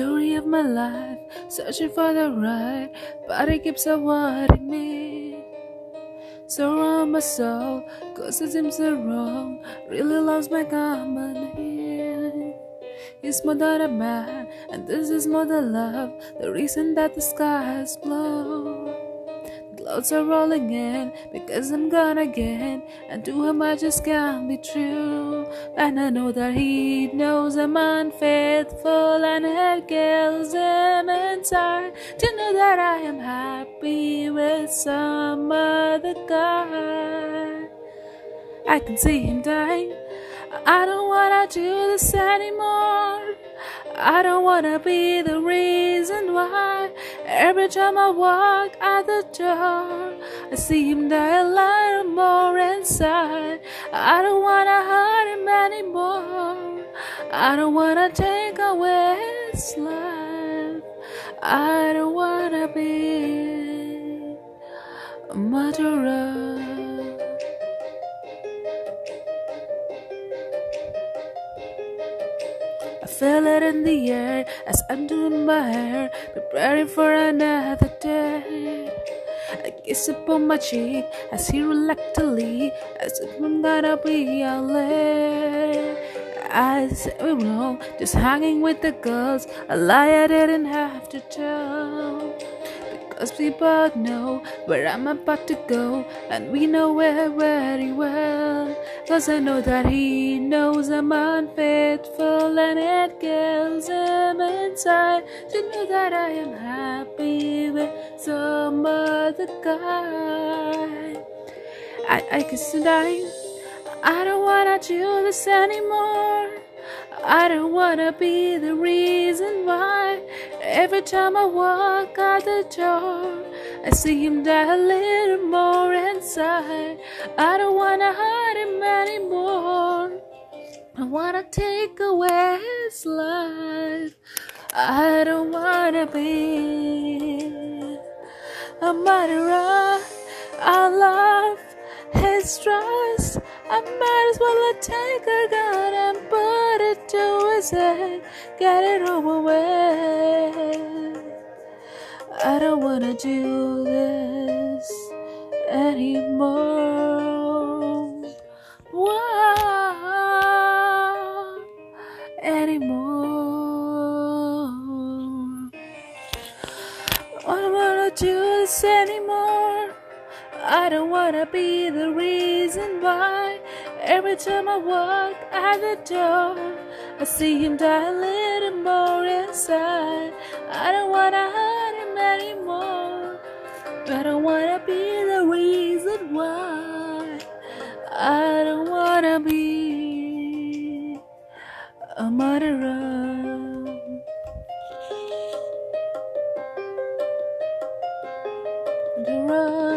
of my life, searching for the right, but it keeps avoiding me. So wrong my soul, cause it seems so wrong, really loves my company. He's more than a man, and this is more than love, the reason that the sky is blue. Clouds are rolling in because I'm gone again, and to him I just can't be true. And I know that he knows I'm unfaithful, and it kills him inside to know that I am happy with some other guy. I can see him dying. I don't wanna do this anymore. I don't wanna be the reason why every time I walk out the door I see him die a little more inside. I don't wanna hurt him anymore. I don't wanna take away his life. I don't wanna be a murderer feel it in the air as I'm doing my hair, preparing for another day. I kiss upon my cheek as he reluctantly as if I'm gonna be late. I said we wrong, just hanging with the girls, a lie I didn't have to tell. Cause we both know where I'm about to go, and we know it very well. Cause I know that he knows I'm unfaithful, and it kills him inside to know that I am happy with some other guy. I, I kiss and I, I don't wanna do this anymore. I don't wanna be the reason why every time I walk out the door I see him die a little more inside. I don't wanna hurt him anymore. I wanna take away his life. I don't wanna be a murderer. I love his trust. I might as well take a gun and put it to his head, get it over with. I don't wanna do this anymore. I don't wanna do this anymore. I don't wanna be the reason why every time I walk out the door I see him die a little more inside. I don't wanna hurt him anymore. I don't wanna be Murderer.